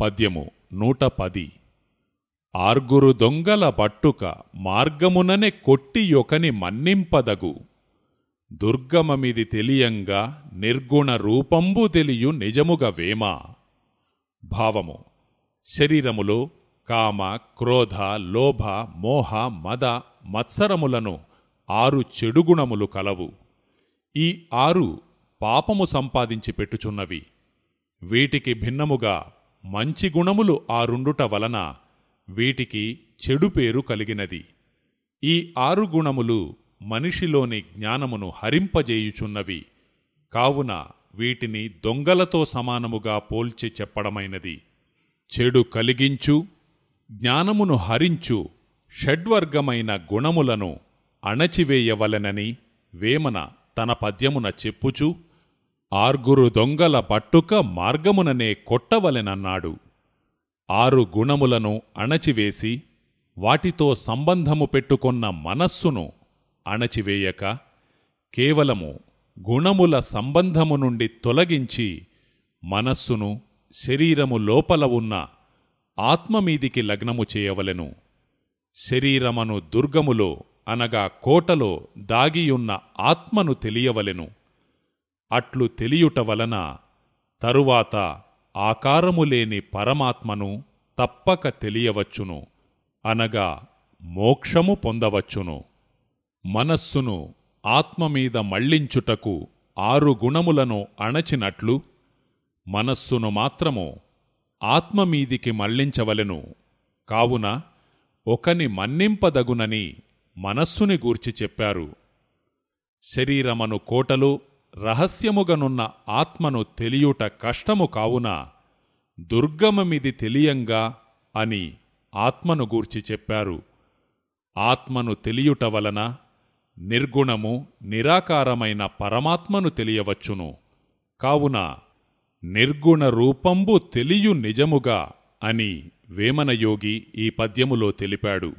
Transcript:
పద్యము నూట పది. ఆర్గురు దొంగల బట్టుక మార్గముననే కొట్టియొకని మన్నింపదగు. దుర్గమమిది తెలియంగా నిర్గుణ రూపంబు తెలియు నిజముగ వేమా. భావము శరీరములో కామ క్రోధ లోభ మోహ మద మత్సరములను ఆరు చెడుగుణములు కలవు. ఈ ఆరు పాపము సంపాదించి పెట్టుచున్నవి. వీటికి భిన్నముగా మంచి గుణములు ఆరుండుట వలన వీటికి చెడు పేరు కలిగినది. ఈ ఆరు గుణములు మనిషిలోని జ్ఞానమును హరింపజేయుచున్నవి. కావున వీటిని దొంగలతో సమానముగా పోల్చి చెప్పడమైనది. చెడు కలిగించు జ్ఞానమును హరించు షడ్వర్గమైన గుణములను అణచివేయవలెనని వేమన తన పద్యమున చెప్పుచూ ఆర్గురు దొంగల పట్టుక మార్గముననే కొట్టవలెనన్నాడు. ఆరు గుణములను అణచివేసి వాటితో సంబంధము పెట్టుకొన్న మనస్సును అణచివేయక కేవలము గుణముల సంబంధము నుండి తొలగించి మనస్సును శరీరము లోపల ఉన్న ఆత్మమీదికి లగ్నము చేయవలెను. శరీరమను దుర్గములో అనగా కోటలో దాగియున్న ఆత్మను తెలియవలెను. అట్లు తెలియుట వలన తరువాత ఆకారములేని పరమాత్మను తప్పక తెలియవచ్చును అనగా మోక్షము పొందవచ్చును. మనస్సును ఆత్మమీద మళ్ళించుటకు ఆరు గుణములను అణచినట్లు మనస్సును మాత్రము ఆత్మమీదికి మళ్ళించవలెను. కావున ఒకని మన్నింపదగునని మనస్సుని గూర్చి చెప్పారు. శరీరమను కోటలు రహస్యముగనున్న ఆత్మను తెలియుట కష్టము కావున దుర్గమమిది తెలియంగా అని ఆత్మను గూర్చి చెప్పారు. ఆత్మను తెలియుట వలన నిర్గుణము నిరాకారమైన పరమాత్మను తెలియవచ్చును. కావున నిర్గుణ రూపంబు తెలియు నిజముగా అని వేమనయోగి ఈ పద్యములో తెలిపాడు.